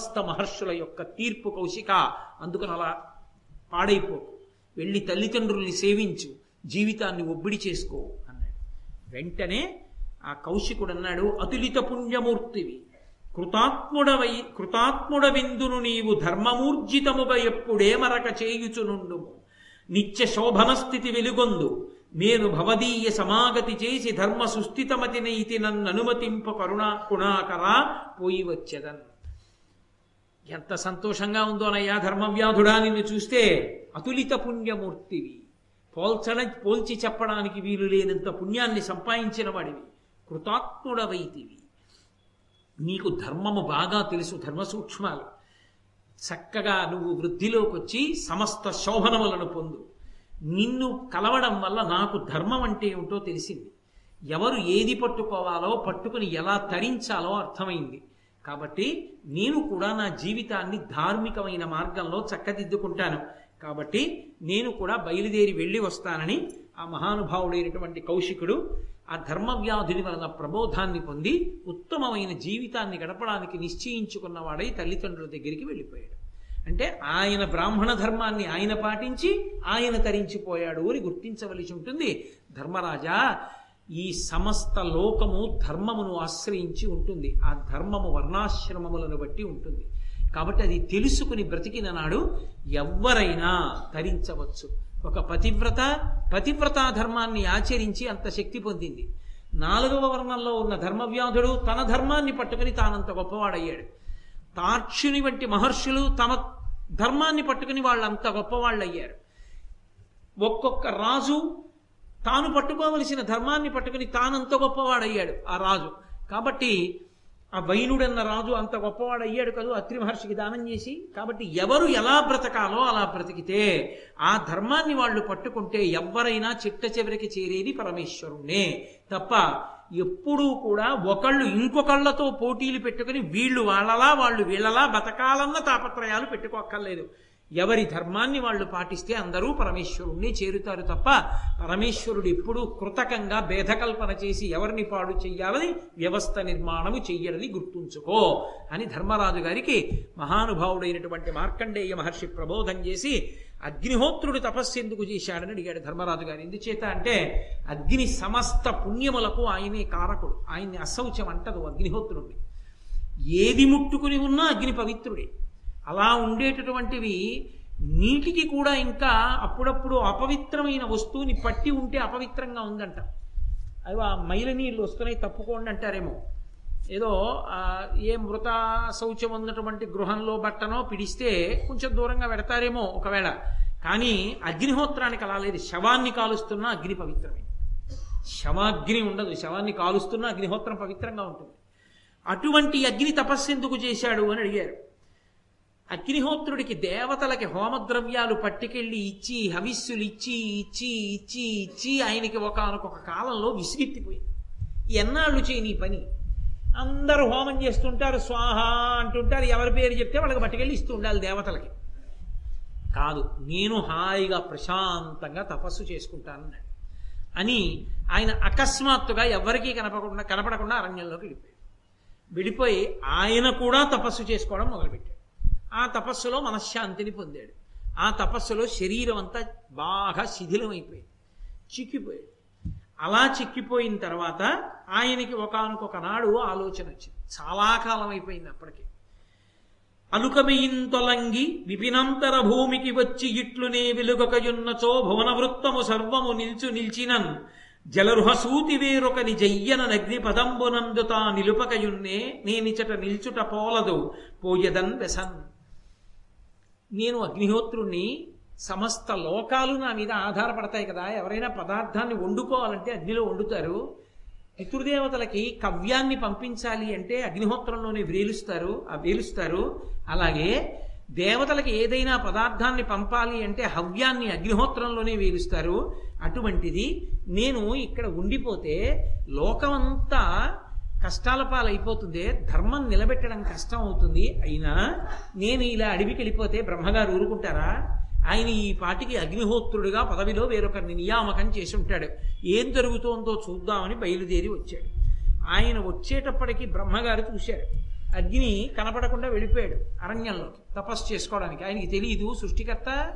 సమస్త మహర్షుల యొక్క తీర్పు కౌశిక అందుకని అలా పాడైపో వెళ్ళి తల్లిదండ్రుల్ని సేవించు జీవితాన్ని ఒబ్బిడి చేసుకో అన్నాడు. వెంటనే ఆ కౌశికుడు అన్నాడు అతులిత పుణ్యమూర్తివి కృతాత్ముడవై కృతాత్ముడ విందును నీవు ధర్మమూర్జితముగా ఎప్పుడే మరక చేయుచునుండుము నిత్య శోభన స్థితి వెలుగొందు. నేను భవదీయ సమాగతి చేసి ధర్మ సుస్థితమతినైతి నన్ను అనుమతింప కరుణా కుణాకరా పోయి వచ్చేదన్. ఎంత సంతోషంగా ఉందోనయ్యా ధర్మవ్యాధుడా నిన్ను చూస్తే అతులిత పుణ్యమూర్తివి. పోల్చడం పోల్చి చెప్పడానికి వీలు లేనంత పుణ్యాన్ని సంపాదించిన వాడివి. కృతాత్ముడవైతివి. నీకు ధర్మము బాగా తెలుసు ధర్మ సూక్ష్మాలు. చక్కగా నువ్వు వృద్ధిలోకి వచ్చి సమస్త శోభనములను పొందు. నిన్ను కలవడం వల్ల నాకు ధర్మం అంటే ఏమిటో తెలిసింది. ఎవరు ఏది పట్టుకోవాలో పట్టుకుని ఎలా తరించాలో అర్థమైంది. కాబట్టి నేను కూడా నా జీవితాన్ని ధార్మికమైన మార్గంలో చక్కదిద్దుకుంటాను. కాబట్టి నేను కూడా బయలుదేరి వెళ్ళి వస్తానని ఆ మహానుభావుడైనటువంటి కౌశికుడు ఆ ధర్మవ్యాధుని వలన ప్రబోధాన్ని పొంది ఉత్తమమైన జీవితాన్ని గడపడానికి నిశ్చయించుకున్నవాడై తల్లిదండ్రుల దగ్గరికి వెళ్ళిపోయాడు. అంటే ఆయన బ్రాహ్మణ ధర్మాన్ని ఆయన పాటించి ఆయన తరించిపోయాడు అని గుర్తించవలసి ఉంటుంది. ధర్మరాజా ఈ సమస్త లోకము ధర్మమును ఆశ్రయించి ఉంటుంది. ఆ ధర్మము వర్ణాశ్రమములను బట్టి ఉంటుంది. కాబట్టి అది తెలుసుకుని బ్రతికిన నాడు ఎవ్వరైనా తరించవచ్చు ఒక పతివ్రత పతివ్రతా ధర్మాన్ని ఆచరించి అంత శక్తి పొందింది. నాలుగవ వర్ణంలో ఉన్న ధర్మవ్యాధుడు తన ధర్మాన్ని పట్టుకుని తానంత గొప్పవాడయ్యాడు. తార్క్షుని వంటి మహర్షులు తమ ధర్మాన్ని పట్టుకుని వాళ్ళంత గొప్పవాళ్ళు అయ్యారు ఒక్కొక్క రాజు తాను పట్టుకోవలసిన ధర్మాన్ని పట్టుకుని తానంత గొప్పవాడయ్యాడు ఆ రాజు. కాబట్టి ఆ వైనుడన్న రాజు అంత గొప్పవాడు అయ్యాడు కదా? అత్రి మహర్షికి దానం చేసి. కాబట్టి ఎవరు ఎలా బ్రతకాలో అలా బ్రతికితే ఆ ధర్మాన్ని వాళ్ళు పట్టుకుంటే ఎవరైనా చిట్ట చివరికి చేరేది పరమేశ్వరుణ్ణే. తప్ప ఎప్పుడూ కూడా ఒకళ్ళు ఇంకొకళ్ళతో పోటీలు పెట్టుకుని వీళ్ళు వాళ్ళలా వాళ్ళు వీళ్ళలా బతకాలన్న తాపత్రయాలు పెట్టుకోక్కర్లేదు. ఎవరి ధర్మాన్ని వాళ్ళు పాటిస్తే అందరూ పరమేశ్వరుణ్ణి చేరుతారు తప్ప పరమేశ్వరుడు ఎప్పుడూ కృతకంగా భేదకల్పన చేసి ఎవరిని పాడు చెయ్యాలని వ్యవస్థ నిర్మాణము చెయ్యరని గుర్తుంచుకో అని ధర్మరాజు గారికి మహానుభావుడైనటువంటి మార్కండేయ మహర్షి ప్రబోధం చేసి అగ్నిహోత్రుడు తపస్సు ఎందుకు చేశాడని అడిగాడు ధర్మరాజు గారు. ఎందుచేత అంటే అగ్ని సమస్త పుణ్యములకు ఆయనే కారకుడు. ఆయన్ని అసౌచ్యం అంటదు అగ్నిహోత్రుడిని ఏది ముట్టుకుని ఉన్నా అగ్ని పవిత్రుడే. అలా ఉండేటటువంటివి నీటికి కూడా ఇంకా అప్పుడప్పుడు అపవిత్రమైన వస్తువుని పట్టి ఉంటే అపవిత్రంగా ఉందంట. అవి ఆ మైల నీళ్ళు వస్తున్నాయి తప్పుకోండి అంటారేమో. ఏదో ఏ మృత శౌచం ఉన్నటువంటి గృహంలో బట్టనో పిడిస్తే కొంచెం దూరంగా పెడతారేమో ఒకవేళ. కానీ అగ్నిహోత్రానికి అలా లేదు. శవాన్ని కాలుస్తున్నా అగ్ని పవిత్రమే. శవాగ్ని ఉండదు. శవాన్ని కాలుస్తున్నా అగ్నిహోత్రం పవిత్రంగా ఉంటుంది. అటువంటి అగ్ని తపస్సు ఎందుకు చేశాడు అని అడిగారు. అగ్నిహోత్రుడికి దేవతలకి హోమద్రవ్యాలు పట్టుకెళ్ళి ఇచ్చి హవిస్సులు ఇచ్చి ఇచ్చి ఇచ్చి ఇచ్చి ఆయనకి ఒకనొక కాలంలో విసిగెత్తిపోయింది. ఎన్నాళ్ళు చేయి నీ పని? అందరూ హోమం చేస్తుంటారు స్వాహ అంటుంటారు ఎవరి పేరు చెప్తే వాళ్ళకి పట్టుకెళ్ళి ఇస్తూ ఉండాలి దేవతలకి. కాదు నేను హాయిగా ప్రశాంతంగా తపస్సు చేసుకుంటానన్నాడు అని ఆయన అకస్మాత్తుగా ఎవరికీ కనపడకుండా కనపడకుండా అరణ్యంలోకి వెళ్ళిపోయాడు. వెళ్ళిపోయి ఆయన కూడా తపస్సు చేసుకోవడం మొదలుపెట్టాడు. ఆ తపస్సులో మనశ్శాంతిని పొందాడు. ఆ తపస్సులో శరీరం అంతా బాగా శిథిలమైపోయింది. చిక్కిపోయాడు. అలా చిక్కిపోయిన తర్వాత ఆయనకి ఒకనొక నాడు ఆలోచన వచ్చింది. చాలా కాలం అయిపోయింది అప్పటికి అలుకమియింతొలంగి విపినంతర భూమికి వచ్చి ఇట్లునే వెలుగకయున్నచో భువన వృత్తము సర్వము నిల్చు నిల్చినన్ జలరుహసూతి వేరొకని జయ్యన నగ్ని పదంబునందుతా నిలుపకయున్నే నేనిచట నిల్చుట పోలదు. పోయదన్ వెసన్ నేను అగ్నిహోత్రుణ్ణి సమస్త లోకాలు నా మీద ఆధారపడతాయి కదా. ఎవరైనా పదార్థాన్ని వండుకోవాలంటే అగ్నిలో వండుతారు. పితృదేవతలకి కవ్యాన్ని పంపించాలి అంటే అగ్నిహోత్రంలోనే వేలుస్తారు ఆ వేలుస్తారు. అలాగే దేవతలకి ఏదైనా పదార్థాన్ని పంపాలి అంటే హవ్యాన్ని అగ్నిహోత్రంలోనే వేలుస్తారు. అటువంటిది నేను ఇక్కడ ఉండిపోతే లోకమంతా కష్టాల పాలైపోతుంది ధర్మం నిలబెట్టడం కష్టం అవుతుంది. అయినా నేను ఇలా అడవికి వెళ్ళిపోతే బ్రహ్మగారు ఊరుకుంటారా? ఆయన ఈ పాటికి అగ్నిహోత్రుడిగా పదవిలో వేరొకరిని నియామకం చేసి ఉంటాడు. ఏం జరుగుతోందో చూద్దామని బయలుదేరి వచ్చాడు. ఆయన వచ్చేటప్పటికి బ్రహ్మగారు చూశాడు. అగ్ని కనపడకుండా వెళ్ళిపోయాడు అరణ్యంలోకి తపస్సు చేసుకోవడానికి. ఆయనకి తెలియదు సృష్టికర్త.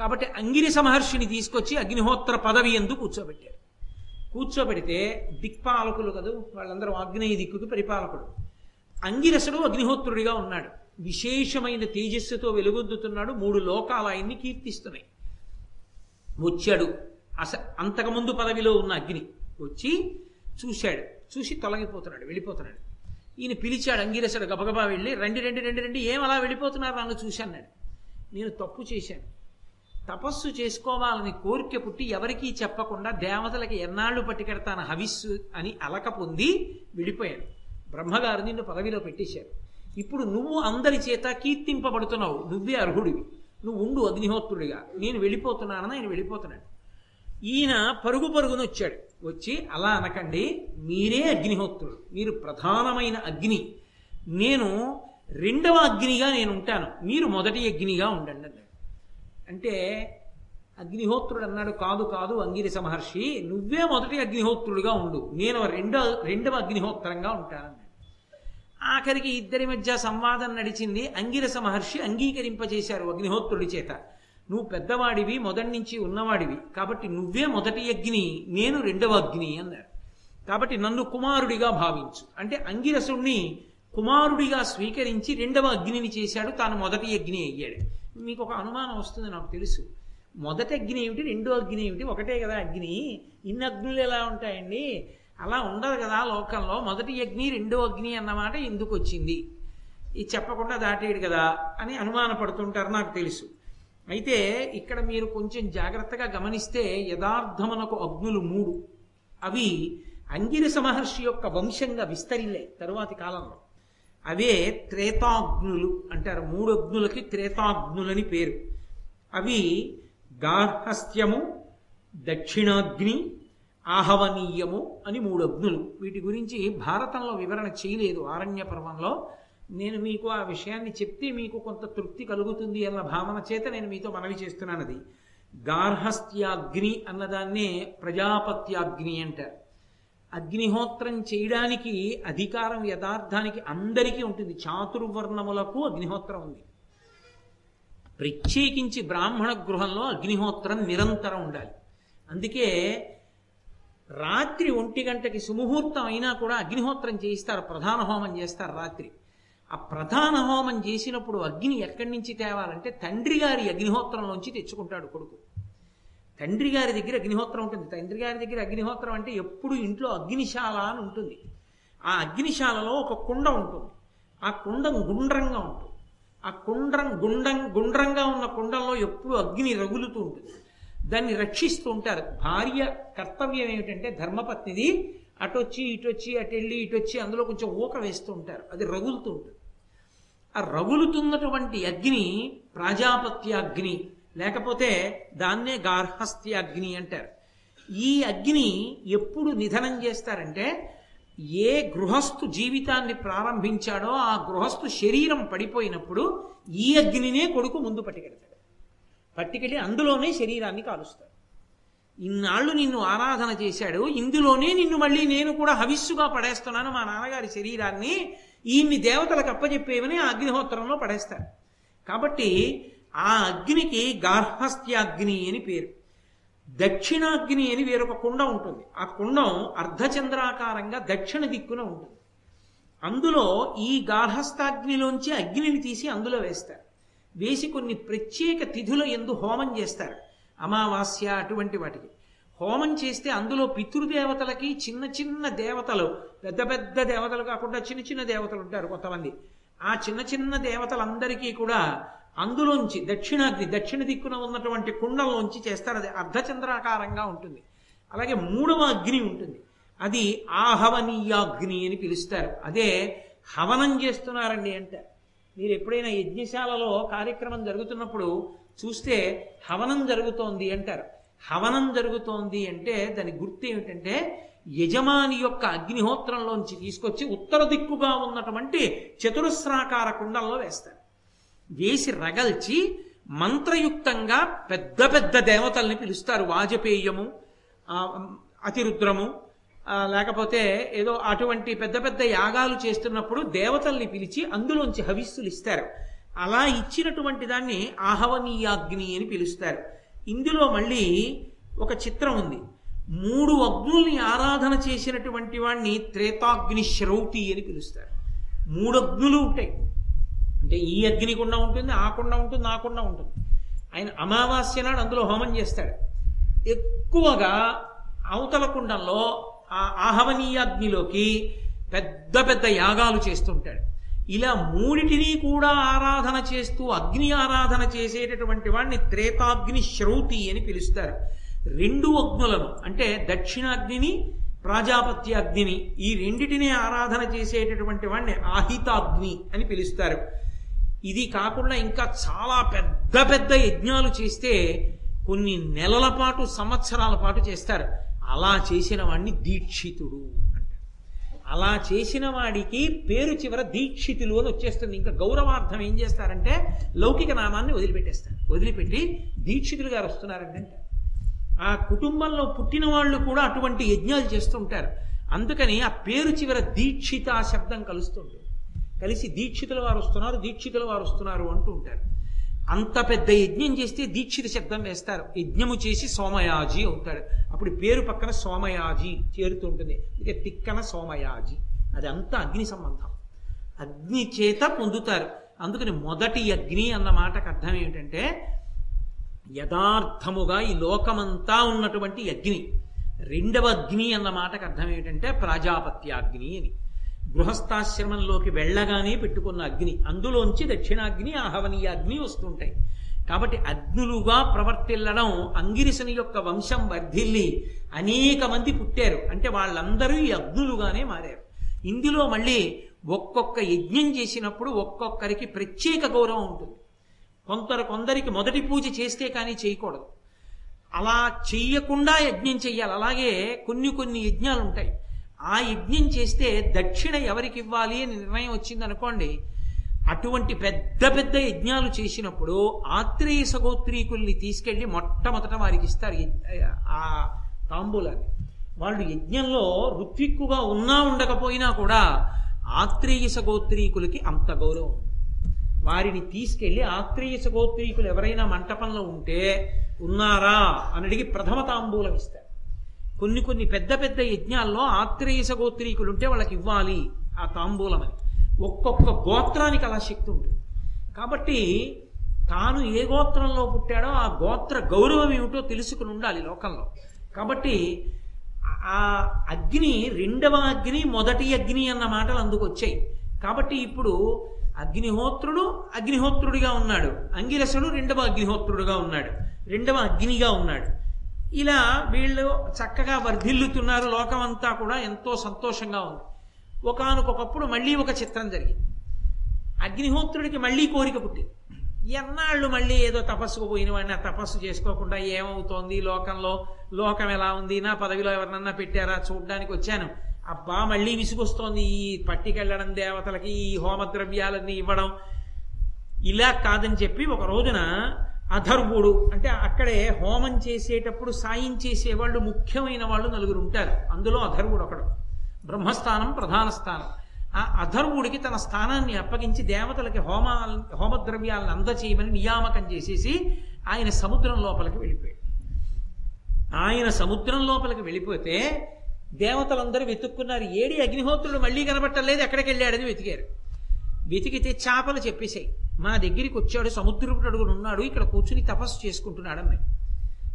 కాబట్టి అంగిరి మహర్షిని తీసుకొచ్చి అగ్నిహోత్ర పదవి ఎందు కూర్చోబెట్టారు. కూర్చోబెడితే దిక్పాలకులు కదూ? వాళ్ళందరూ ఆగ్నేయ దిక్కుకి పరిపాలకుడు అంగిరసుడు అగ్నిహోత్రుడిగా ఉన్నాడు. విశేషమైన తేజస్సుతో వెలుగొందుతున్నాడు. మూడు లోకాలు ఆయన్ని కీర్తిస్తున్నాయి. వచ్చాడు. అస అంతకుముందు పదవిలో ఉన్న అగ్ని వచ్చి చూశాడు. చూసి తొలగిపోతున్నాడు వెళ్ళిపోతున్నాడు. ఈయన పిలిచాడు అంగిరసుడు గబగబా వెళ్ళి రెండు రెండు రెండు రెండు ఏం అలా వెళ్ళిపోతున్నారు? నన్ను చూశాను నేను తప్పు చేశాను. తపస్సు చేసుకోవాలని కోరిక పుట్టి ఎవరికీ చెప్పకుండా దేవతలకి ఎన్నాళ్ళు పట్టుకెడతాను హవిస్సు అని అలక పొంది వెళ్ళిపోయాను బ్రహ్మగారు నిన్ను పదవిలో పెట్టేశారు. ఇప్పుడు నువ్వు అందరి చేత కీర్తింపబడుతున్నావు. నువ్వే అర్హుడివి. నువ్వు ఉండు అగ్నిహోత్రుడిగా. నేను వెళ్ళిపోతున్నానని ఆయన వెళ్ళిపోతున్నాడు. ఈయన పరుగు పరుగును వచ్చాడు. వచ్చి అలా అనకండి మీరే అగ్నిహోత్రుడు. మీరు ప్రధానమైన అగ్ని. నేను రెండవ అగ్నిగా నేను ఉంటాను. మీరు మొదటి అగ్నిగా ఉండండి అంటే అగ్నిహోత్రుడు అన్నాడు కాదు కాదు అంగిరస మహర్షి నువ్వే మొదటి అగ్నిహోత్రుడుగా ఉండు. నేను రెండో రెండవ అగ్నిహోత్రంగా ఉంటానన్నాడు. ఆఖరికి ఇద్దరి మధ్య సంవాదం నడిచింది అంగిరస మహర్షి అంగీకరింపజేశారు అగ్నిహోత్రుడి చేత. నువ్వు పెద్దవాడివి మొదటి నుంచి ఉన్నవాడివి. కాబట్టి నువ్వే మొదటి అగ్ని నేను రెండవ అగ్ని అన్నాడు. కాబట్టి నన్ను కుమారుడిగా భావించు. అంటే అంగిరసుణ్ణి కుమారుడిగా స్వీకరించి రెండవ అగ్నిని చేశాడు. తాను మొదటి అగ్ని అయ్యాడు. మీకు ఒక అనుమానం వస్తుంది నాకు తెలుసు. మొదటి అగ్ని ఏమిటి రెండో అగ్ని ఏమిటి ఒకటే కదా అగ్ని. ఇన్ని అగ్నులు ఎలా ఉంటాయండి? అలా ఉండదు కదా లోకంలో. మొదటి అగ్ని రెండో అగ్ని అన్నమాట ఎందుకు వచ్చింది ఇది చెప్పకుండా దాటేడు కదా అని అనుమానపడుతుంటారు నాకు తెలుసు. అయితే ఇక్కడ మీరు కొంచెం జాగ్రత్తగా గమనిస్తే యథార్థమునకు అగ్నులు మూడు. అవి అంగిరస మహర్షి యొక్క వంశంగా విస్తరిల్లే తరువాతి కాలంలో. అవే త్రేతాగ్నులు అంటారు. మూడు అగ్నులకి త్రేతాగ్నులని పేరు. అవి గార్హస్థ్యము దక్షిణాగ్ని ఆహవనీయము అని మూడు అగ్నులు వీటి గురించి భారతంలో వివరణ చేయలేదు ఆరణ్య పర్వంలో. నేను మీకు ఆ విషయాన్ని చెప్తే మీకు కొంత తృప్తి కలుగుతుంది అన్న భావన చేత నేను మీతో మనవి చేస్తున్నాను అది గార్హస్థ్యాగ్ని అన్నదాన్నే ప్రజాపత్యాగ్ని అంటారు. అగ్నిహోత్రం చేయడానికి అధికారం యథార్థానికి అందరికీ ఉంటుంది. చాతుర్వర్ణములకు అగ్నిహోత్రం ఉంది. ప్రత్యేకించి బ్రాహ్మణ గృహంలో అగ్నిహోత్రం నిరంతరం ఉండాలి. అందుకే రాత్రి ఒంటి గంటకి సుముహూర్తం అయినా కూడా అగ్నిహోత్రం చేయిస్తారు. ప్రధాన హోమం చేస్తారు రాత్రి. ఆ ప్రధాన హోమం చేసినప్పుడు అగ్ని ఎక్కడి నుంచి తేవాలంటే తండ్రి గారి అగ్నిహోత్రంలోంచి తెచ్చుకుంటాడు కొడుకు. తండ్రి గారి దగ్గర అగ్నిహోత్రం ఉంటుంది. తండ్రి గారి దగ్గర అగ్నిహోత్రం అంటే ఎప్పుడు ఇంట్లో అగ్నిశాల అని ఉంటుంది. ఆ అగ్నిశాలలో ఒక కుండ ఉంటుంది. ఆ కుండం గుండ్రంగా ఉంటుంది. ఆ కుండ్రం గుండం గుండ్రంగా ఉన్న కుండంలో ఎప్పుడు అగ్ని రగులుతూ ఉంటుంది. దాన్ని రక్షిస్తూ ఉంటారు. భార్య కర్తవ్యం ఏమిటంటే ధర్మపత్నిది అటొచ్చి ఇటొచ్చి అటు వెళ్ళి ఇటొచ్చి అందులో కొంచెం ఊక వేస్తూ ఉంటారు. అది రగులుతూ ఉంటుంది. ఆ రగులుతున్నటువంటి అగ్ని ప్రాజాపత్యాగ్ని లేకపోతే దాన్నే గార్హస్థ్యాగ్ని అంటారు. ఈ అగ్ని ఎప్పుడు నిధనం చేస్తారంటే ఏ గృహస్థు జీవితాన్ని ప్రారంభించాడో ఆ గృహస్థు శరీరం పడిపోయినప్పుడు ఈ అగ్నినే కొడుకు ముందు పట్టుకెడతాడు. పట్టుకెళ్ళి అందులోనే శరీరాన్ని కాలుస్తాడు. ఇన్నాళ్ళు నిన్ను ఆరాధన చేశాడు ఇందులోనే నిన్ను మళ్ళీ నేను కూడా హవిస్సుగా పడేస్తున్నాను మా నాన్నగారి శరీరాన్ని ఈయన్ని దేవతలకు అప్పచెప్పేవని ఆ అగ్నిహోత్రంలో పడేస్తాడు కాబట్టి ఆ అగ్నికి గార్హస్థ్యాగ్ని అని పేరు. దక్షిణాగ్ని అని వేరొక కుండ ఉంటుంది. ఆ కుండం అర్ధచంద్రాకారంగా దక్షిణ దిక్కున ఉంటుంది. అందులో ఈ గార్హస్థాగ్నిలోంచి అగ్నిని తీసి అందులో వేస్తారు. వేసి కొన్ని ప్రత్యేక తిథుల ఎందు హోమం చేస్తారు. అమావాస్య అటువంటి వాటికి. హోమం చేస్తే అందులో పితృదేవతలకి చిన్న చిన్న దేవతలు పెద్ద పెద్ద దేవతలు కాకుండా చిన్న చిన్న దేవతలు ఉంటారు కొంతమంది. ఆ చిన్న చిన్న దేవతలందరికీ కూడా అందులోంచి దక్షిణాగ్ని దక్షిణ దిక్కున ఉన్నటువంటి కుండంలోంచి చేస్తారు. అది అర్ధచంద్రాకారంగా ఉంటుంది. అలాగే మూడవ అగ్ని ఉంటుంది. అది ఆహవనీయాగ్ని అని పిలుస్తారు. అదే హవనం చేస్తున్నారండి అంటారు మీరు ఎప్పుడైనా యజ్ఞశాలలో కార్యక్రమం జరుగుతున్నప్పుడు చూస్తే హవనం జరుగుతోంది అంటారు. హవనం జరుగుతోంది అంటే దాని గుర్తు ఏమిటంటే యజమాని యొక్క అగ్నిహోత్రంలోంచి తీసుకొచ్చి ఉత్తర దిక్కుగా ఉన్నటువంటి చతురస్రాకార కుండంలో వేస్తారు. వేసి రగల్చి మంత్రయుక్తంగా పెద్ద పెద్ద దేవతల్ని పిలుస్తారు. వాజపేయము అతిరుద్రము లేకపోతే ఏదో అటువంటి పెద్ద పెద్ద యాగాలు చేస్తున్నప్పుడు దేవతల్ని పిలిచి అందులోంచి హవిస్సులు ఇస్తారు. అలా ఇచ్చినటువంటి దాన్ని ఆహవనీయాగ్ని అని పిలుస్తారు. ఇందులో మళ్ళీ ఒక చిత్రం ఉంది. మూడు అగ్నుల్ని ఆరాధన చేసినటువంటి వాడిని త్రేతాగ్ని శ్రౌతి అని పిలుస్తారు. మూడు అగ్నులు ఉంటాయి. అంటే ఈ అగ్నికుండా ఉంటుంది ఆ కుండ ఉంటుంది ఆ కుండ ఉంటుంది. ఆయన అమావాస్య నాడు అందులో హోమం చేస్తాడు. ఎక్కువగా అవతల కుండంలో ఆ ఆహవనీయాగ్నిలోకి పెద్ద పెద్ద యాగాలు చేస్తుంటాడు. ఇలా మూడిటిని కూడా ఆరాధన చేస్తూ అగ్ని ఆరాధన చేసేటటువంటి వాడిని త్రేతాగ్ని శ్రౌతి అని పిలుస్తారు. రెండు అగ్నులను అంటే దక్షిణాగ్నిని ప్రాజాపత్య అగ్నిని ఈ రెండిటిని ఆరాధన చేసేటటువంటి వాడిని ఆహితాగ్ని అని పిలుస్తారు. ఇది కాకుండా ఇంకా చాలా పెద్ద పెద్ద యజ్ఞాలు చేస్తే కొన్ని నెలల పాటు సంవత్సరాల పాటు చేస్తారు. అలా చేసిన వాడిని దీక్షితుడు అంటారు. అలా చేసిన వాడికి పేరు చివర దీక్షితులు అని వచ్చేస్తుంది. ఇంకా గౌరవార్థం ఏం చేస్తారంటే లౌకిక నామాన్ని వదిలిపెట్టేస్తారు. వదిలిపెట్టి దీక్షితులు గారు వస్తున్నారంటే ఆ కుటుంబంలో పుట్టిన వాళ్ళు కూడా అటువంటి యజ్ఞాలు చేస్తుంటారు. అందుకని ఆ పేరు చివర దీక్షిత శబ్దం కలుస్తుంటుంది. కలిసి దీక్షితుల వారు వస్తున్నారు దీక్షితుల వారు వస్తున్నారు అంటూ ఉంటారు. అంత పెద్ద యజ్ఞం చేస్తే దీక్షిత శబ్దం వేస్తారు. యజ్ఞము చేసి సోమయాజి అవుతాడు. అప్పుడు పేరు పక్కన సోమయాజి చేరుతుంటుంది ఇక తిక్కన సోమయాజి. అది అంతా అగ్ని సంబంధం. అగ్ని చేత పొందుతారు. అందుకని మొదటి అగ్ని అన్న మాటకు అర్థం ఏమిటంటే యథార్థముగా ఈ లోకమంతా ఉన్నటువంటి అగ్ని రెండవ అగ్ని అన్న మాటకు అర్థం ఏమిటంటే ప్రాజాపత్యాగ్ని అని. గృహస్థాశ్రమంలోకి వెళ్ళగానే పెట్టుకున్న అగ్ని అందులోంచి దక్షిణాగ్ని ఆహవనీయ అగ్ని వస్తుంటాయి. కాబట్టి అగ్నులుగా ప్రవర్తిల్లడం అంగిరిసుని యొక్క వంశం వర్ధిల్లి అనేక మంది పుట్టారు. అంటే వాళ్ళందరూ ఈ అగ్నులుగానే మారారు. ఇందులో మళ్ళీ ఒక్కొక్క యజ్ఞం చేసినప్పుడు ఒక్కొక్కరికి ప్రత్యేక గౌరవం ఉంటుంది. కొందరు కొందరికి మొదటి పూజ చేస్తే కానీ చేయకూడదు. అలా చెయ్యకుండా యజ్ఞం చెయ్యాలి అలాగే కొన్ని కొన్ని యజ్ఞాలు ఉంటాయి ఆ యజ్ఞం చేస్తే దక్షిణ ఎవరికి ఇవ్వాలి అని నిర్ణయం వచ్చింది అనుకోండి అటువంటి పెద్ద పెద్ద యజ్ఞాలు చేసినప్పుడు ఆత్రేయ సగోత్రీకుల్ని తీసుకెళ్ళి మొట్టమొదట వారికి ఇస్తారు ఆ తాంబూలాన్ని. వాళ్ళు యజ్ఞంలో రుత్విక్కుగా ఉన్నా ఉండకపోయినా కూడా ఆత్రేయ సగోత్రీకులకి అంత గౌరవం వారిని తీసుకెళ్ళి ఆత్రేయ సగోత్రీకులు ఎవరైనా మంటపంలో ఉంటే ఉన్నారా? అని అడిగి ప్రథమ తాంబూలం ఇస్తారు. కొన్ని కొన్ని పెద్ద పెద్ద యజ్ఞాల్లో ఆత్రేయస గోత్రీకులు ఉంటే వాళ్ళకి ఇవ్వాలి ఆ తాంబూలం అని. ఒక్కొక్క గోత్రానికి అలా శక్తి ఉంటుంది. కాబట్టి తాను ఏ గోత్రంలో పుట్టాడో ఆ గోత్ర గౌరవం ఏమిటో తెలుసుకుని ఉండాలి లోకంలో. కాబట్టి ఆ అగ్ని రెండవ అగ్ని మొదటి అగ్ని అన్న మాటలు అందుకు వచ్చాయి. కాబట్టి ఇప్పుడు అగ్నిహోత్రుడు అగ్నిహోత్రుడిగా ఉన్నాడు. అంగిరసుడు రెండవ అగ్నిహోత్రుడుగా ఉన్నాడు. రెండవ అగ్నిగా ఉన్నాడు. ఇలా వీళ్ళు చక్కగా వర్ధిల్లుతున్నారు. లోకమంతా కూడా ఎంతో సంతోషంగా ఉంది. ఒకనకొకప్పుడు మళ్ళీ ఒక చిత్రం జరిగింది. అగ్నిహోత్రుడికి మళ్ళీ కోరిక పుట్టింది. ఎన్నాళ్ళు మళ్ళీ ఏదో తపస్సుకు పోయిన వాడిని తపస్సు చేసుకోకుండా ఏమవుతోంది? లోకంలో లోకం ఎలా ఉంది? నా పదవిలో ఎవరినన్నా పెట్టారా? చూడ్డానికి వచ్చాను. అబ్బా మళ్ళీ విసుగొస్తోంది ఈ పట్టికెళ్ళడం దేవతలకి ఈ హోమద్రవ్యాలన్నీ ఇవ్వడం. ఇలా కాదని చెప్పి ఒక రోజున అధర్వుడు అంటే అక్కడే హోమం చేసేటప్పుడు సాయం చేసేవాళ్ళు ముఖ్యమైన వాళ్ళు నలుగురు ఉంటారు. అందులో అధర్వుడు ఒకడు. బ్రహ్మస్థానం ప్రధాన స్థానం. ఆ అధర్వుడికి తన స్థానాన్ని అప్పగించి దేవతలకి హోమ హోమద్రవ్యాలను అందచేయమని నియామకం చేసేసి ఆయన సముద్రం లోపలికి వెళ్ళిపోయాడు. ఆయన సముద్రం లోపలికి వెళ్ళిపోతే దేవతలందరూ వెతుక్కున్నారు. ఏడి అగ్నిహోత్రుడు మళ్ళీ కనబట్టలేదు ఎక్కడికి వెళ్ళాడని వెతికారు. వెతికితే చేపలు చెప్పేశాయి. మా దగ్గరికి వచ్చాడు సముద్రపు అడుగును ఉన్నాడు ఇక్కడ కూర్చుని తపస్సు చేసుకుంటున్నాడు అన్నాయి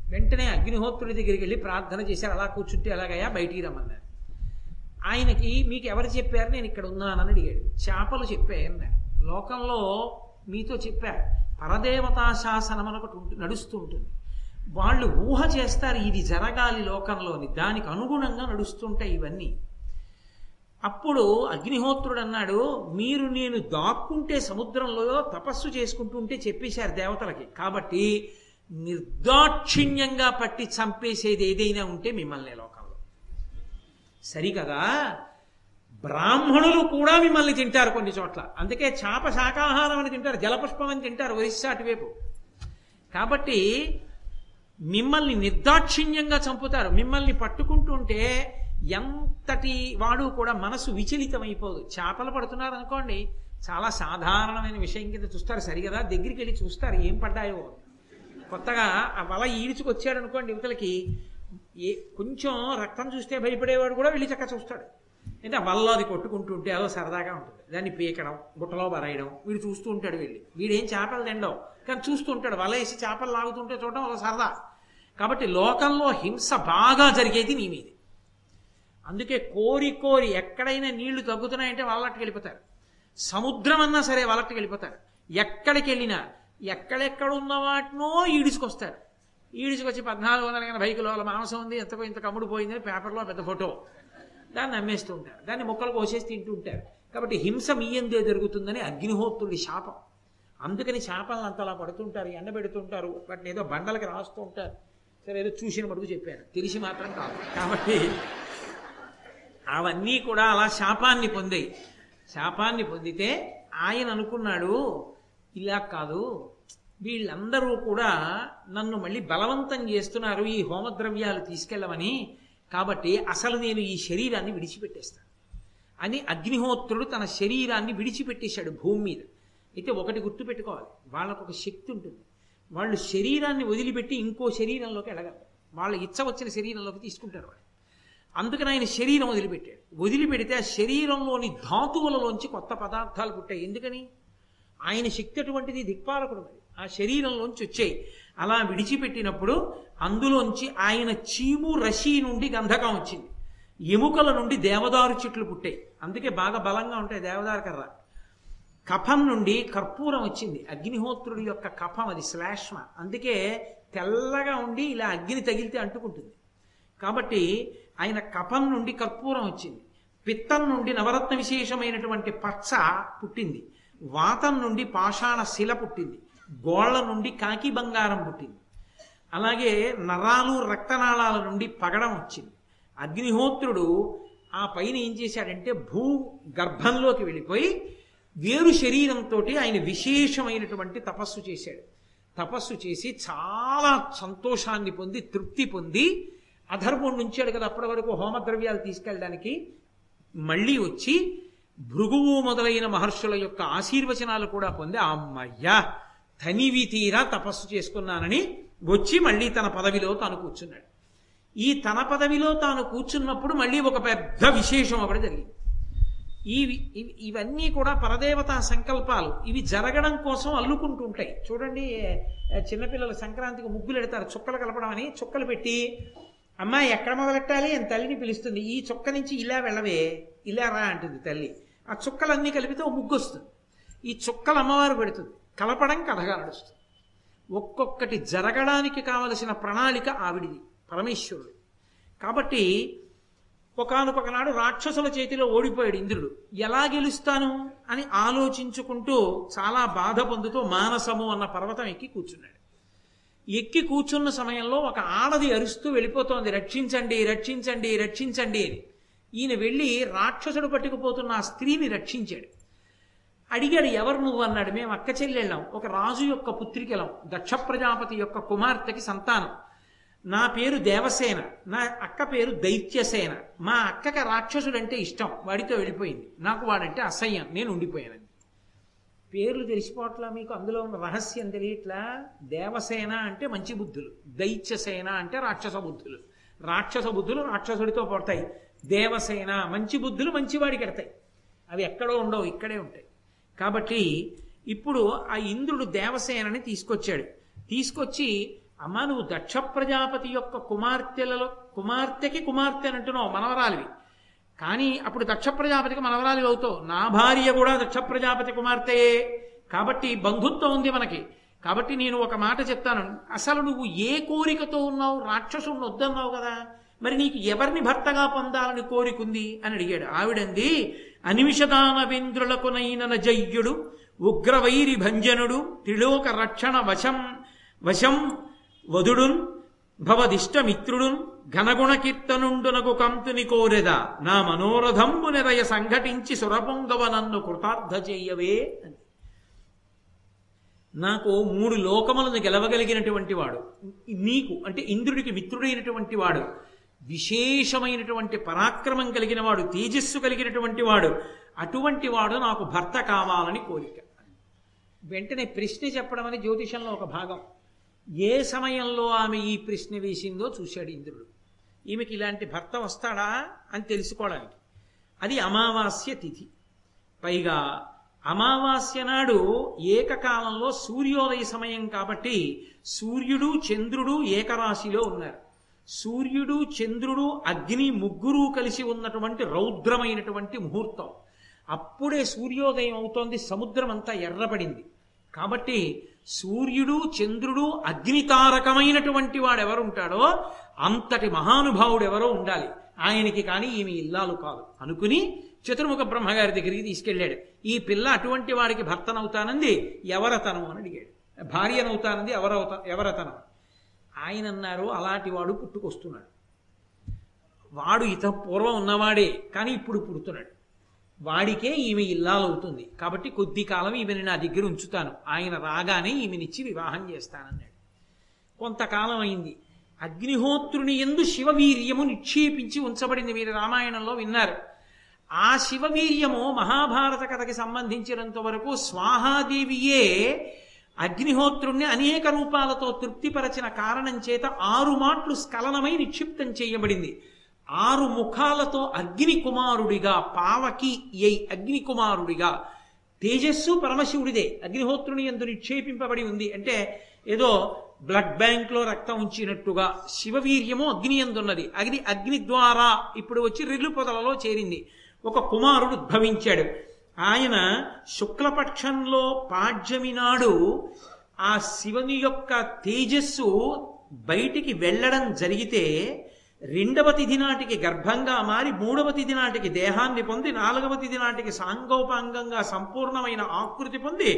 వెంటనే అగ్నిహోత్రుడి దగ్గరికి వెళ్ళి ప్రార్థన చేశారు అలా కూర్చుంటే ఎలాగయ్యా బయటికి రమ్మన్నారు. ఆయనకి మీకు ఎవరు చెప్పారు? నేను ఇక్కడ ఉన్నానని అడిగాడు. చేపలు చెప్పాయన్నారు లోకంలో మీతో చెప్పా. పరదేవతా శాసనం అని ఒకటి ఉంటు- నడుస్తూ ఉంటుంది. వాళ్ళు ఊహ చేస్తారు ఇది జరగాలి లోకంలోని. దానికి అనుగుణంగా నడుస్తుంటాయి ఇవన్నీ. అప్పుడు అగ్నిహోత్రుడు అన్నాడు మీరు నేను దాక్కుంటే సముద్రంలో తపస్సు చేసుకుంటుంటే చెప్పేశారు దేవతలకి. కాబట్టి నిర్దాక్షిణ్యంగా పట్టి చంపేసేది ఏదైనా ఉంటే మిమ్మల్ని లోకంలో. సరికదా? బ్రాహ్మణులు కూడా మిమ్మల్ని తింటారు కొన్ని చోట్ల. అందుకే చాప శాకాహారం అని తింటారు జలపుష్పం అని తింటారు ఒరిస్సా అటువైపు కాబట్టి మిమ్మల్ని నిర్దాక్షిణ్యంగా చంపుతారు. మిమ్మల్ని పట్టుకుంటుంటే ఎంతటి వాడు కూడా మనసు విచలితమైపోదు. చేపలు పడుతున్నారు అనుకోండి చాలా సాధారణమైన విషయం కింద చూస్తారు సరిగదా? దగ్గరికి వెళ్ళి చూస్తారు ఏం పడ్డాయో. కొత్తగా ఆ వల ఈడ్చుకొచ్చాడు అనుకోండి యువతలకి ఏ కొంచెం రక్తం చూస్తే భయపడేవాడు కూడా వెళ్ళి చక్క చూస్తాడు. అంటే ఆ వల్ల అది కొట్టుకుంటుంటే అదో సరదాగా ఉంటుంది. దాన్ని పీకడం గుట్టలో బరాయడం వీడు చూస్తూ ఉంటాడు వెళ్ళి. వీడేం చేపలు తిండవు కానీ చూస్తూ ఉంటాడు. వల వేసి చేపలు లాగుతుంటే చూడడం అదో సరదా. కాబట్టి లోకంలో హింస బాగా జరిగేది నీ మీది. అందుకే కోరి కోరి ఎక్కడైనా నీళ్ళు తగ్గుతున్నాయంటే వాళ్ళకి వెళ్ళిపోతారు. సముద్రం అన్నా సరే వాళ్ళకి వెళ్ళిపోతారు. ఎక్కడికి వెళ్ళినా ఎక్కడెక్కడ ఉన్న వాటినో ఈడుచుకొస్తారు. ఈడుచుకొచ్చి పద్నాలుగు వందల ఎనభై కిలోల మాంసం ఉంది ఎంతకో ఇంత కమ్ముడు పోయిందని పేపర్లో పెద్ద ఫోటో. దాన్ని అమ్మేస్తూ ఉంటారు. దాన్ని ముక్కలు కోసేసి తింటూ ఉంటారు. కాబట్టి హింస మీయందే జరుగుతుందని అగ్నిహోత్రుడి శాపం. అందుకని శాపాలను అంతలా పడుతుంటారు ఎండబెడుతుంటారు వాటిని ఏదో బండలకి రాస్తూ ఉంటారు. సరే ఏదో చూసిన మటుకు చెప్పారు. తెలిసి మాత్రం కాదు. కాబట్టి అవన్నీ కూడా అలా శాపాన్ని పొందాయి. శాపాన్ని పొందితే ఆయన అనుకున్నాడు ఇలా కాదు వీళ్ళందరూ కూడా నన్ను మళ్ళీ బలవంతం చేస్తున్నారు ఈ హోమద్రవ్యాలు తీసుకెళ్ళమని. కాబట్టి అసలు నేను ఈ శరీరాన్ని విడిచిపెట్టేస్తాను అని అగ్నిహోత్రుడు తన శరీరాన్ని విడిచిపెట్టేశాడు భూమి మీద. అయితే ఒకటి గుర్తుపెట్టుకోవాలి వాళ్ళకు ఒక శక్తి ఉంటుంది. వాళ్ళు శరీరాన్ని వదిలిపెట్టి ఇంకో శరీరంలోకి వెళ్ళగలరు. వాళ్ళ ఇచ్చ వచ్చిన శరీరంలోకి తీసుకుంటారు వాళ్ళు. అందుకని ఆయన శరీరం వదిలిపెట్టాడు. వదిలిపెడితే ఆ శరీరంలోని ధాతువులలోంచి కొత్త పదార్థాలు పుట్టాయి. ఎందుకని? ఆయన శక్తి అటువంటిది దిక్పాలకుడు మరి. ఆ శరీరంలోంచి వచ్చాయి. అలా విడిచిపెట్టినప్పుడు అందులోంచి ఆయన చీము రషి నుండి గంధకం వచ్చింది. ఎముకల నుండి దేవదారు చెట్లు పుట్టాయి. అందుకే బాగా బలంగా ఉంటాయి దేవదారు కర్ర. కఫం నుండి కర్పూరం వచ్చింది. అగ్నిహోత్రుడి యొక్క కఫం అది శ్లాష్మ. అందుకే తెల్లగా ఉండి ఇలా అగ్ని తగిలితే అంటుకుంటుంది. కాబట్టి ఆయన కఫం నుండి కర్పూరం వచ్చింది. పిత్తం నుండి నవరత్న విశేషమైనటువంటి పచ్చ పుట్టింది. వాతం నుండి పాషాణ శిల పుట్టింది. గోళ్ళ నుండి కాకి బంగారం పుట్టింది. అలాగే నరాలు రక్తనాళాల నుండి పగడం వచ్చింది. అగ్నిహోత్రుడు ఆ పైన ఏం చేశాడంటే భూ గర్భంలోకి వెళ్ళిపోయి వేరు శరీరంతో ఆయన విశేషమైనటువంటి తపస్సు చేశాడు. తపస్సు చేసి చాలా సంతోషాన్ని పొంది తృప్తి పొంది అధర్మం నుంచాడు కదా అప్పటి వరకు హోమద్రవ్యాలు తీసుకెళ్ళడానికి. మళ్ళీ వచ్చి భృగువు మొదలైన మహర్షుల యొక్క ఆశీర్వచనాలు కూడా పొంది అమ్మయ్యా తనివి తీరా తపస్సు చేసుకున్నానని వచ్చి మళ్ళీ తన పదవిలో తాను కూర్చున్నాడు. ఈ తన పదవిలో తాను కూర్చున్నప్పుడు మళ్ళీ ఒక పెద్ద విశేషం అక్కడ జరిగింది. ఈ ఇవన్నీ కూడా పరదేవతా సంకల్పాలు. ఇవి జరగడం కోసం అల్లుకుంటూ ఉంటాయి చూడండి చిన్నపిల్లల చిన్నపిల్లలు సంక్రాంతికి ముగ్గులు ఎడతారు చుక్కలు కలపడం అని చుక్కలు పెట్టి అమ్మా ఎక్కడ మొదలెట్టాలి? అని తల్లిని పిలుస్తుంది. ఈ చుక్క నుంచి ఇలా వెళ్ళవే ఇలా రా అంటుంది తల్లి. ఆ చుక్కలన్నీ కలిపితే ఓ ముగ్గు వస్తుంది ఈ చుక్కలు అమ్మవారు పెడుతుంది. కలపడం కథగా నడుస్తుంది ఒక్కొక్కటి జరగడానికి కావలసిన ప్రణాళిక ఆవిడిది పరమేశ్వరుడు. కాబట్టి ఒకానొక నాడు రాక్షసుల చేతిలో ఓడిపోయాడు ఇంద్రుడు. ఎలా గెలుస్తాను? అని ఆలోచించుకుంటూ చాలా బాధ పొందుతూ మానసము అన్న పర్వతం ఎక్కి కూర్చున్నాడు. ఎక్కి కూర్చున్న సమయంలో ఒక ఆడది అరుస్తూ వెళ్ళిపోతోంది. రక్షించండి రక్షించండి రక్షించండి అని. ఈయన వెళ్ళి రాక్షసుడు పట్టుకుపోతున్న ఆ స్త్రీని రక్షించాడు. అడిగాడు ఎవరు నువ్వు? అన్నాడు. మేము అక్క చెల్లెళ్ళాం. ఒక రాజు యొక్క పుత్రికలం. దక్ష ప్రజాపతి యొక్క కుమార్తెకి సంతానం. నా పేరు దేవసేన. నా అక్క పేరు దైత్యసేన. మా అక్కకి రాక్షసుడంటే ఇష్టం. వాడితో వెళ్ళిపోయింది. నాకు వాడంటే అసహ్యం. నేను ఉండిపోయానండి పేర్లు తెలిసిపోవట్లా మీకు? అందులో ఉన్న రహస్యం తెలియట్లా? దేవసేన అంటే మంచి బుద్ధులు. దైత్యసేన అంటే రాక్షస బుద్ధులు. రాక్షస బుద్ధులు రాక్షసుడితో పడతాయి. దేవసేన మంచి బుద్ధులు మంచివాడికి ఎడతాయి. అవి ఎక్కడో ఉండవు ఇక్కడే ఉంటాయి. కాబట్టి ఇప్పుడు ఆ ఇంద్రుడు దేవసేనని తీసుకొచ్చాడు. తీసుకొచ్చి అమ్మ నువ్వు దక్ష ప్రజాపతి యొక్క కుమార్తెలలో కుమార్తెకి కుమార్తె అంటున్నావు మనవరాలివి. కానీ అప్పుడు దక్ష ప్రజాపతికి మనవరాలి అవుతావు. నా భార్య కూడా దక్ష ప్రజాపతి కుమార్తెయే. కాబట్టి బంధుత్వం ఉంది మనకి. కాబట్టి నేను ఒక మాట చెప్తాను. అసలు నువ్వు ఏ కోరికతో ఉన్నావు? రాక్షసుని వద్దన్నావు కదా. మరి నీకు ఎవరిని భర్తగా పొందాలని కోరికుంది? అని అడిగాడు. ఆవిడంది అనిమిషదానవేంద్రులకునైన జయ్యుడు ఉగ్రవైరి భంజనుడు త్రిలోక రక్షణ వశం వశం వధుడున్ భవదిష్టమిత్రుడున్ ఘనగుణ కీర్తనుండునకు కంతుని కోరెద నా మనోరథంబు నిరయ సంఘటించి సురపుంగవ నన్ను కృతార్థ చెయ్యవే అని. నాకు మూడు లోకములను గెలవగలిగినటువంటి వాడు నీకు అంటే ఇంద్రుడికి మిత్రుడైనటువంటి వాడు విశేషమైనటువంటి పరాక్రమం కలిగిన వాడు తేజస్సు కలిగినటువంటి వాడు అటువంటి వాడు నాకు భర్త కావాలని కోరిక. వెంటనే ప్రశ్న చెప్పడం అని జ్యోతిషంలో ఒక భాగం. ఏ సమయంలో ఆమె ఈ ప్రశ్న వేసిందో చూశాడు ఇంద్రుడు. ఈమెకి ఇలాంటి భర్త వస్తాడా అని తెలుసుకోవడానికి. అది అమావాస్య తిథి. పైగా అమావాస్య నాడు ఏకకాలంలో సూర్యోదయ సమయం కాబట్టి సూర్యుడు చంద్రుడు ఏకరాశిలో ఉన్నారు. సూర్యుడు చంద్రుడు అగ్ని ముగ్గురు కలిసి ఉన్నటువంటి రౌద్రమైనటువంటి ముహూర్తం. అప్పుడే సూర్యోదయం అవుతోంది సముద్రం అంతా ఎర్రబడింది. కాబట్టి సూర్యుడు చంద్రుడు అగ్నితారకమైనటువంటి వాడు ఎవరుంటాడో అంతటి మహానుభావుడు ఎవరో ఉండాలి. ఆయనకి కానీ ఈమె ఇల్లాలు కాదు. అనుకుని చతుర్ముఖ బ్రహ్మగారి దగ్గరికి తీసుకెళ్ళాడు. ఈ పిల్ల అటువంటి వాడికి భర్తనవుతానంది ఎవరతనం అని అడిగాడు. భార్యనవుతానంది ఎవరవుతా ఎవరతనం? ఆయన అన్నారు అలాంటి వాడు పుట్టుకొస్తున్నాడు. వాడు ఇత పూర్వం ఉన్నవాడే కానీ ఇప్పుడు పుడుతున్నాడు. వాడికే ఈమె ఇల్లాలవుతుంది. కాబట్టి కొద్ది కాలం ఈమెని నా దగ్గర ఉంచుతాను. ఆయన రాగానే ఈమెనిచ్చి వివాహం చేస్తానన్నాడు. కొంతకాలం అయింది. అగ్నిహోత్రుని ఎందు శివవీర్యము నిక్షేపించి ఉంచబడింది. మీరు రామాయణంలో విన్నారు. ఆ శివవీర్యము మహాభారత కథకి సంబంధించినంత వరకు స్వాహాదేవియే అగ్నిహోత్రుణ్ణి అనేక రూపాలతో తృప్తిపరచిన కారణం చేత ఆరు మాట్లు స్ఖలనమై నిక్షిప్తం చేయబడింది. ఆరు ముఖాలతో అగ్ని కుమారుడిగా పావకి ఎయ్ అగ్ని కుమారుడిగా తేజస్సు పరమశివుడిదే అగ్నిహోత్రుని ఎందు నిక్షేపింపబడి ఉంది. అంటే ఏదో బ్లడ్ బ్యాంక్లో రక్తం ఉంచినట్టుగా శివవీర్యము అగ్ని ఎందున్నది అగ్ని అగ్ని ద్వారా ఇప్పుడు వచ్చి రిల్లు పొదలలో చేరింది. ఒక కుమారుడు ఉద్భవించాడు. ఆయన శుక్లపక్షంలో పాడ్యమి నాడు ఆ శివుని యొక్క తేజస్సు బయటికి వెళ్ళడం జరిగితే రెండవ తిథి నాటికి గర్భంగా మారి మూడవ తిథి నాటికి దేహాన్ని పొంది నాలుగవ తిథి నాటికి సాంగోపాంగంగా సంపూర్ణమైన ఆకృతి పొంది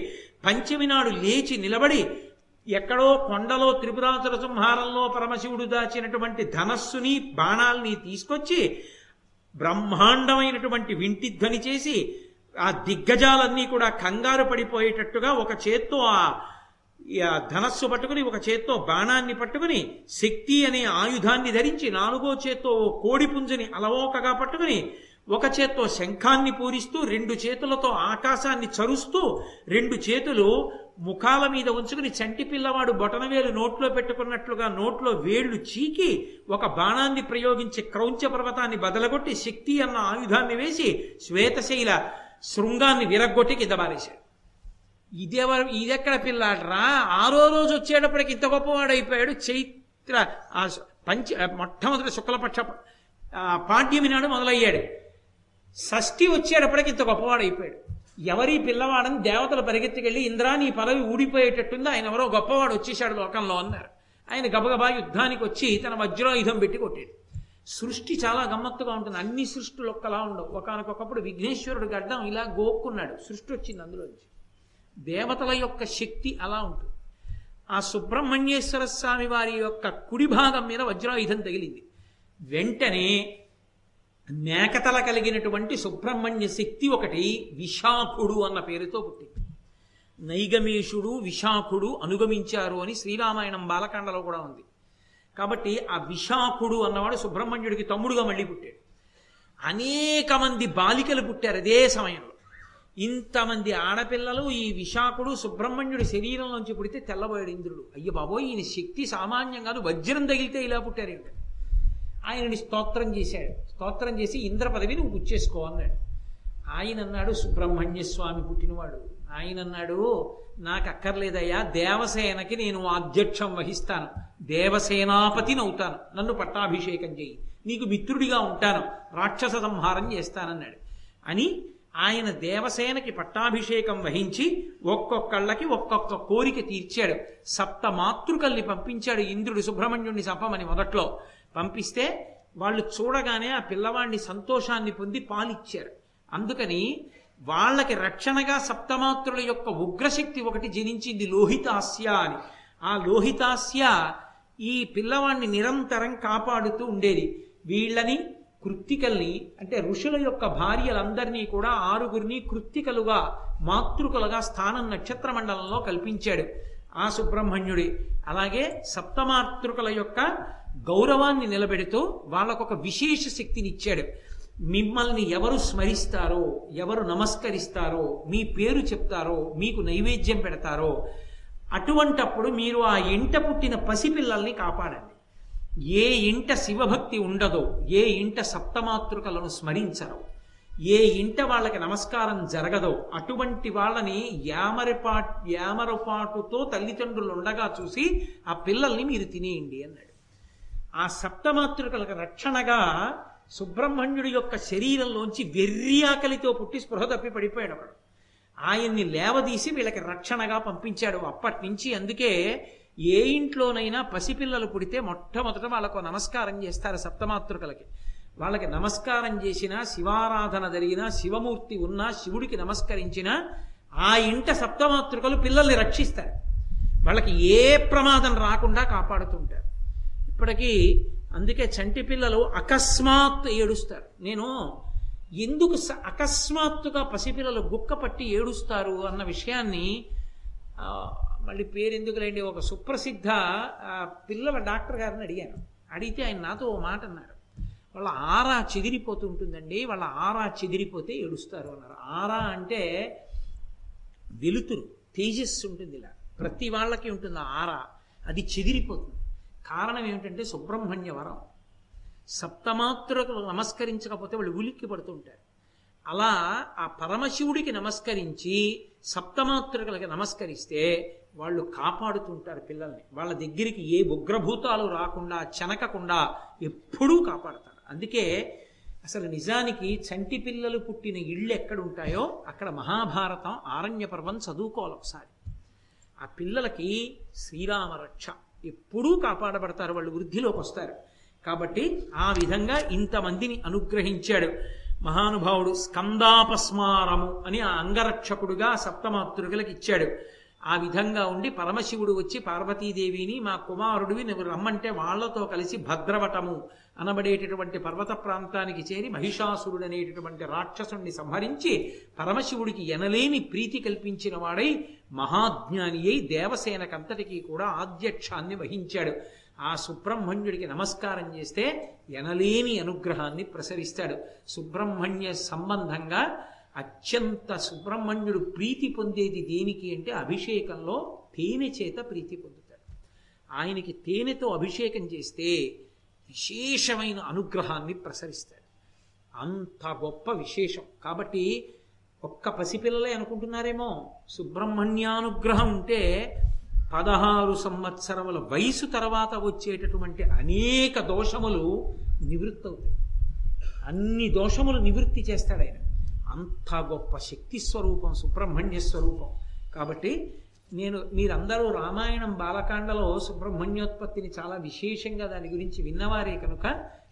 పంచమి నాడు లేచి నిలబడి ఎక్కడో కొండలో త్రిపురాసుర సంహారంలో పరమశివుడు దాచినటువంటి ధనస్సుని బాణాల్ని తీసుకొచ్చి బ్రహ్మాండమైనటువంటి వింటి ధ్వని చేసి ఆ దిగ్గజాలన్నీ కూడా కంగారు పడిపోయేటట్టుగా ఒక చేత్తో ఆ ఆ ధనస్సు పట్టుకుని ఒక చేత్తో బాణాన్ని పట్టుకుని శక్తి అనే ఆయుధాన్ని ధరించి నాలుగో చేత్తో ఓ కోడి పుంజని అలవోకగా పట్టుకుని ఒక చేత్తో శంఖాన్ని పూరిస్తూ రెండు చేతులతో ఆకాశాన్ని చరుస్తూ రెండు చేతులు ముఖాల మీద ఉంచుకుని చంటి పిల్లవాడు బొటనవేలు నోట్లో పెట్టుకున్నట్లుగా నోట్లో వేళ్ళు చీకి ఒక బాణాన్ని ప్రయోగించి క్రౌంచ పర్వతాన్ని బదలగొట్టి శక్తి అన్న ఆయుధాన్ని వేసి శ్వేతశైల శృంగాన్ని విరగ్గొట్టి కింద బారేశాడు ఇదేవర ఇదెక్కడ పిల్లాడరా ఆరో రోజు వచ్చేటప్పటికి ఇంత గొప్పవాడైపోయాడు. అయిపోయాడు చైత్ర ఆ పంచ మొట్టమొదటి శుక్లపక్ష ఆ పాడ్యమి నాడు మొదలయ్యాడు. షష్ఠి వచ్చేటప్పటికి ఇంత గొప్పవాడైపోయాడు. అయిపోయాడు ఎవరి పిల్లవాడని దేవతలు పరిగెత్తికెళ్ళి ఇంద్రా నీ పదవి ఊడిపోయేటట్టుంది. ఆయన ఎవరో గొప్పవాడు వచ్చేసాడు లోకంలో అన్నారు. ఆయన గబగబా యుద్ధానికి వచ్చి తన వజ్రాయుధం పెట్టి కొట్టాడు. సృష్టి చాలా గమ్మత్తుగా ఉంటుంది. అన్ని సృష్టిలు ఒక్కలా ఉండవు. ఒకనకొకప్పుడు విఘ్నేశ్వరుడు గడ్డం ఇలా గోక్కున్నాడు. సృష్టి వచ్చింది అందులోంచి. దేవతల యొక్క శక్తి అలా ఉంటుంది. ఆ సుబ్రహ్మణ్యేశ్వర స్వామి వారి యొక్క కుడి భాగం మీద వజ్రాయుధం తగిలింది. వెంటనే మేకతల కలిగినటువంటి సుబ్రహ్మణ్య శక్తి ఒకటి విశాఖుడు అన్న పేరుతో పుట్టింది. నైగమేషుడు విశాఖుడు అనుగమించారు అని శ్రీరామాయణం బాలకాండలో కూడా ఉంది. కాబట్టి ఆ విశాఖుడు అన్నవాడు సుబ్రహ్మణ్యుడికి తమ్ముడుగా మళ్ళీ పుట్టాడు. అనేక మంది బాలికలు పుట్టారు అదే సమయంలో. ఇంతమంది ఆడపిల్లలు ఈ విశాఖుడు సుబ్రహ్మణ్యుడి శరీరంలోంచి పుడితే తెల్లబోయాడు ఇంద్రుడు. అయ్య బాబోయ్ ఈయన శక్తి సామాన్యం కాదు వజ్రం తగిలితే ఇలా పుట్టారేమిటి ఆయనని స్తోత్రం చేశాడు. స్తోత్రం చేసి ఇంద్ర పదవి నువ్వు పుచ్చేసుకో అన్నాడు. ఆయన అన్నాడు సుబ్రహ్మణ్య స్వామి పుట్టినవాడు. ఆయన అన్నాడు నాకు అక్కర్లేదయ్యా దేవసేనకి నేను అధ్యక్షం వహిస్తాను. దేవసేనాపతిని అవుతాను నన్ను పట్టాభిషేకం చేయి. నీకు మిత్రుడిగా ఉంటాను. రాక్షస సంహారం చేస్తానన్నాడు. అని ఆయన దేవసేనకి పట్టాభిషేకం వహించి ఒక్కొక్కళ్ళకి ఒక్కొక్క కోరిక తీర్చాడు. సప్త మాతృకల్ని పంపించాడు ఇంద్రుడు సుబ్రహ్మణ్యుడిని చంపమని మొదట్లో. పంపిస్తే వాళ్ళు చూడగానే ఆ పిల్లవాడిని సంతోషాన్ని పొంది పాలిచ్చారు. అందుకని వాళ్ళకి రక్షణగా సప్తమాతృల యొక్క ఉగ్రశక్తి ఒకటి జనించింది లోహితాస్య అని. ఆ లోహితాస్య ఈ పిల్లవాడిని నిరంతరం కాపాడుతూ ఉండేది. వీళ్ళని కృత్తికల్ని అంటే ఋషుల యొక్క భార్యలందరినీ కూడా ఆరుగురిని కృత్తికలుగా మాతృకలుగా స్థానం నక్షత్ర మండలంలో కల్పించాడు ఆ సుబ్రహ్మణ్యుడి. అలాగే సప్తమాతృకల యొక్క గౌరవాన్ని నిలబెడుతూ వాళ్ళకొక విశేష శక్తిని ఇచ్చాడు మిమ్మల్ని ఎవరు స్మరిస్తారో ఎవరు నమస్కరిస్తారో మీ పేరు చెప్తారో మీకు నైవేద్యం పెడతారో అటువంటప్పుడు మీరు ఆ ఇంట పుట్టిన పసిపిల్లల్ని కాపాడండి. ఏ ఇంట శివభక్తి ఉండదో ఏ ఇంట సప్తమాతృకలను స్మరించరో ఏ ఇంట వాళ్ళకి నమస్కారం జరగదో అటువంటి వాళ్ళని యామరిపా యామరపాటుతో తల్లిదండ్రులు ఉండగా చూసి ఆ పిల్లల్ని మీరు తినేయండి అన్నాడు. ఆ సప్తమాతృకలకు రక్షణగా సుబ్రహ్మణ్యుడి యొక్క శరీరంలోంచి వెర్రి ఆకలితో పుట్టి స్పృహ తప్పి పడిపోయాడు వాడు. ఆయన్ని లేవదీసి వీళ్ళకి రక్షణగా పంపించాడు అప్పటి నుంచి అందుకే ఏ ఇంట్లోనైనా పసిపిల్లలు పుడితే మొట్టమొదట వాళ్ళకు నమస్కారం చేస్తారు సప్తమాతృకలకి. వాళ్ళకి నమస్కారం చేసినా శివారాధన జరిగినా శివమూర్తి ఉన్నా శివుడికి నమస్కరించినా ఆ ఇంట సప్తమాతృకలు పిల్లల్ని రక్షిస్తారు. వాళ్ళకి ఏ ప్రమాదం రాకుండా కాపాడుతుంటారు ఇప్పటికీ అందుకే చంటి పిల్లలు అకస్మాత్ ఏడుస్తారు. నేను ఎందుకు స- అకస్మాత్తుగా పసిపిల్లలు గుక్క పట్టి ఏడుస్తారు అన్న విషయాన్ని మళ్ళీ పేరు ఎందుకులేండి? ఒక సుప్రసిద్ధ పిల్లల డాక్టర్ గారిని అడిగాను. అడిగితే ఆయన నాతో ఓ మాట అన్నారు. వాళ్ళ ఆరా చెదిరిపోతుంటుందండి. వాళ్ళ ఆరా చెదిరిపోతే ఏడుస్తారు అన్నారు. ఆరా అంటే వెలుతురు తేజస్సు ఉంటుంది ఇలా. ప్రతి వాళ్ళకి ఉంటుంది ఆరా. అది చెదిరిపోతుంది. కారణం ఏమిటంటే సుబ్రహ్మణ్య వరం. సప్తమాత్రులకు నమస్కరించకపోతే వాళ్ళు ఉలిక్కి పడుతుంటారు. అలా ఆ పరమశివుడికి నమస్కరించి సప్తమాతృకలకి నమస్కరిస్తే వాళ్ళు కాపాడుతుంటారు పిల్లల్ని. వాళ్ళ దగ్గరికి ఏ ఉగ్రభూతాలు రాకుండా చెనకకుండా ఎప్పుడూ కాపాడతారు. అందుకే అసలు నిజానికి చంటి పిల్లలు పుట్టిన ఇళ్ళు ఎక్కడ ఉంటాయో అక్కడ మహాభారతం ఆరణ్య పర్వం చదువుకోవాలి ఒకసారి. ఆ పిల్లలకి శ్రీరామ రక్ష. ఎప్పుడూ కాపాడబడతారు వాళ్ళు వృద్ధిలోకి వస్తారు. కాబట్టి ఆ విధంగా ఇంతమందిని అనుగ్రహించాడు మహానుభావుడు స్కందాపస్మారము అని ఆ అంగరక్షకుడుగా సప్తమాతృకలకు ఇచ్చాడు. ఆ విధంగా ఉండి పరమశివుడు వచ్చి పార్వతీదేవిని మా కుమారుడివి నువ్వు రమ్మంటే వాళ్ళతో కలిసి భద్రవటము అనబడేటటువంటి పర్వత ప్రాంతానికి చేరి మహిషాసురుడు అనేటటువంటి రాక్షసుణ్ణి సంహరించి పరమశివుడికి ఎనలేని ప్రీతి కల్పించిన వాడై మహాజ్ఞాని అయి దేవసేనకంతటికీ కూడా ఆధ్యక్షాన్ని వహించాడు. ఆ సుబ్రహ్మణ్యుడికి నమస్కారం చేస్తే ఎనలేని అనుగ్రహాన్ని ప్రసరిస్తాడు. సుబ్రహ్మణ్య సంబంధంగా అత్యంత సుబ్రహ్మణ్యుడు ప్రీతి పొందేది దేనికి అంటే అభిషేకంలో తేనె చేత ప్రీతి పొందుతాడు. ఆయనకి తేనెతో అభిషేకం చేస్తే విశేషమైన అనుగ్రహాన్ని ప్రసరిస్తాడు. అంత గొప్ప విశేషం. కాబట్టి ఒక్క పసిపిల్లలే అనుకుంటున్నారేమో సుబ్రహ్మణ్యానుగ్రహం ఉంటే పదహారు సంవత్సరముల వయసు తర్వాత వచ్చేటటువంటి అనేక దోషములు నివృత్తి అవుతాయి అన్ని దోషములు నివృత్తి చేస్తాడు ఆయన. అంత గొప్ప శక్తి స్వరూపం సుబ్రహ్మణ్య స్వరూపం. కాబట్టి నేను మీరందరూ రామాయణం బాలకాండలో సుబ్రహ్మణ్యోత్పత్తిని చాలా విశేషంగా దాని గురించి విన్నవారే కనుక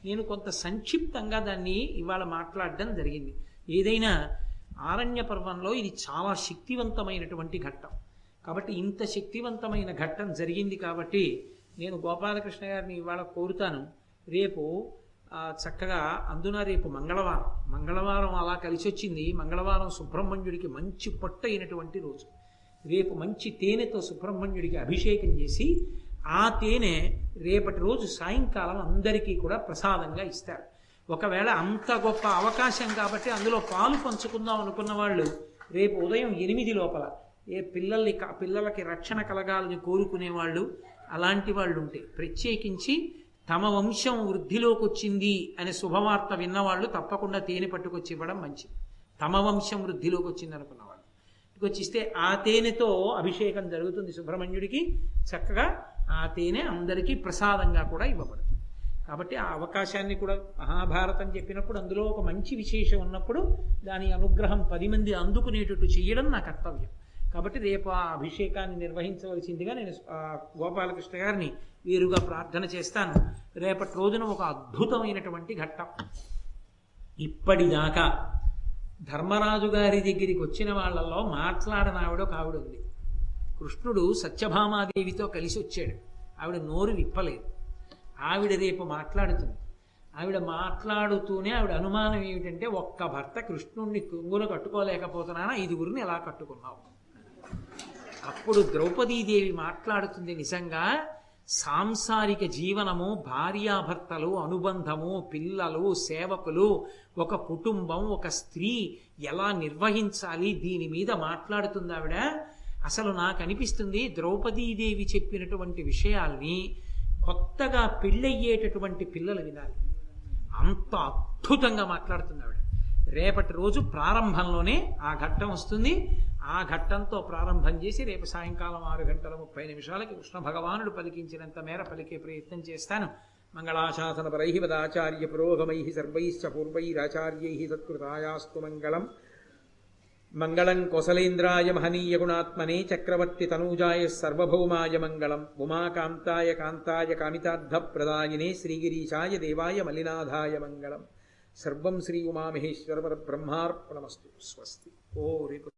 నేను కొంత సంక్షిప్తంగా దాన్ని ఇవాళ మాట్లాడడం జరిగింది. ఏదైనా ఆరణ్య పర్వంలో ఇది చాలా శక్తివంతమైనటువంటి ఘట్టం. కాబట్టి ఇంత శక్తివంతమైన ఘట్టం జరిగింది కాబట్టి నేను గోపాలకృష్ణ గారిని ఇవాళ కోరుతాను. రేపు చక్కగా అందున రేపు మంగళవారం. మంగళవారం అలా కలిసి వచ్చింది మంగళవారం సుబ్రహ్మణ్యుడికి మంచి పొట్ట అయినటువంటి రోజు. రేపు మంచి తేనెతో సుబ్రహ్మణ్యుడికి అభిషేకం చేసి ఆ తేనె రేపటి రోజు సాయంకాలం అందరికీ కూడా ప్రసాదంగా ఇస్తారు. ఒకవేళ అంత గొప్ప అవకాశం కాబట్టి అందులో పాలు పంచుకుందాం అనుకున్న వాళ్ళు రేపు ఉదయం ఎనిమిది లోపల ఏ పిల్లల్ని పిల్లలకి రక్షణ కలగాలని కోరుకునే వాళ్ళు అలాంటి వాళ్ళు ఉంటే ప్రత్యేకించి తమ వంశం వృద్ధిలోకి వచ్చింది అనే శుభవార్త విన్నవాళ్ళు తప్పకుండా తేనె పట్టుకొచ్చి ఇవ్వడం మంచిది. తమ వంశం వృద్ధిలోకి వచ్చింది అనుకున్నవాళ్ళు. వచ్చిస్తే ఆ తేనెతో అభిషేకం జరుగుతుంది సుబ్రహ్మణ్యుడికి. చక్కగా ఆ తేనె అందరికీ ప్రసాదంగా కూడా ఇవ్వబడుతుంది. కాబట్టి ఆ అవకాశాన్ని కూడా మహాభారతం చెప్పినప్పుడు అందులో ఒక మంచి విశేషం ఉన్నప్పుడు దాని అనుగ్రహం పది మంది అందుకునేటట్టు చేయడం నా కర్తవ్యం. కాబట్టి రేపు ఆ అభిషేకాన్ని నిర్వహించవలసిందిగా నేను గోపాలకృష్ణ గారిని వీరుగా ప్రార్థన చేస్తాను. రేపటి రోజున ఒక అద్భుతమైనటువంటి ఘట్టం. ఇప్పటిదాకా ధర్మరాజు గారి దగ్గరికి వచ్చిన వాళ్ళల్లో మాట్లాడని ఆవిడ ఒక ఆవిడ ఉంది. కృష్ణుడు సత్యభామాదేవితో కలిసి వచ్చాడు. ఆవిడ నోరు విప్పలేదు. ఆవిడ రేపు మాట్లాడుతుంది. ఆవిడ మాట్లాడుతూనే ఆవిడ అనుమానం ఏమిటంటే ఒక్క భర్త కృష్ణుణ్ణి కొంగున కట్టుకోలేకపోతున్నానా? ఐదుగురిని ఎలా కట్టుకున్నావు? అప్పుడు ద్రౌపదీదేవి మాట్లాడుతుంది నిజంగా సాంసారిక జీవనము భార్యాభర్తలు అనుబంధము పిల్లలు సేవకులు ఒక కుటుంబం ఒక స్త్రీ ఎలా నిర్వహించాలి? దీని మీద మాట్లాడుతుంది ఆవిడ. అసలు నాకు అనిపిస్తుంది ద్రౌపదీదేవి చెప్పినటువంటి విషయాల్ని కొత్తగా పెళ్ళయ్యేటటువంటి పిల్లలు వినాలి. అంత అద్భుతంగా మాట్లాడుతుంది ఆవిడ. రేపటి రోజు ప్రారంభంలోనే ఆ ఘట్టం వస్తుంది. ఆ ఘట్టంతో ప్రారంభం చేసి రేపు సాయంకాలం ఆరు గంటల ముప్పై నిమిషాలకి కృష్ణ భగవానుడు పలికించినంత మేర పలికే ప్రయత్నం చేస్తాను. మంగళాశాసన పరై వదాచార్య పురోగమై సర్వైశ్చ పూర్వైరాచార్యై సత్కృతాయాస్తు మంగళం. మంగళం కొసలేంద్రాయ మహనీయ గుణాత్మనే చక్రవర్తి తనూజాయ సర్వభౌమాయ మంగళం. ఉమాకాంతాయ కాంతాయ కామితార్థ ప్రదాయినే శ్రీగిరీశాయ దేవాయ మలినాథాయ మంగళం. సర్వం శ్రీ ఉమామహేశ్వర బ్రహ్మార్పణమస్తు స్వస్తి. ఓ రేపు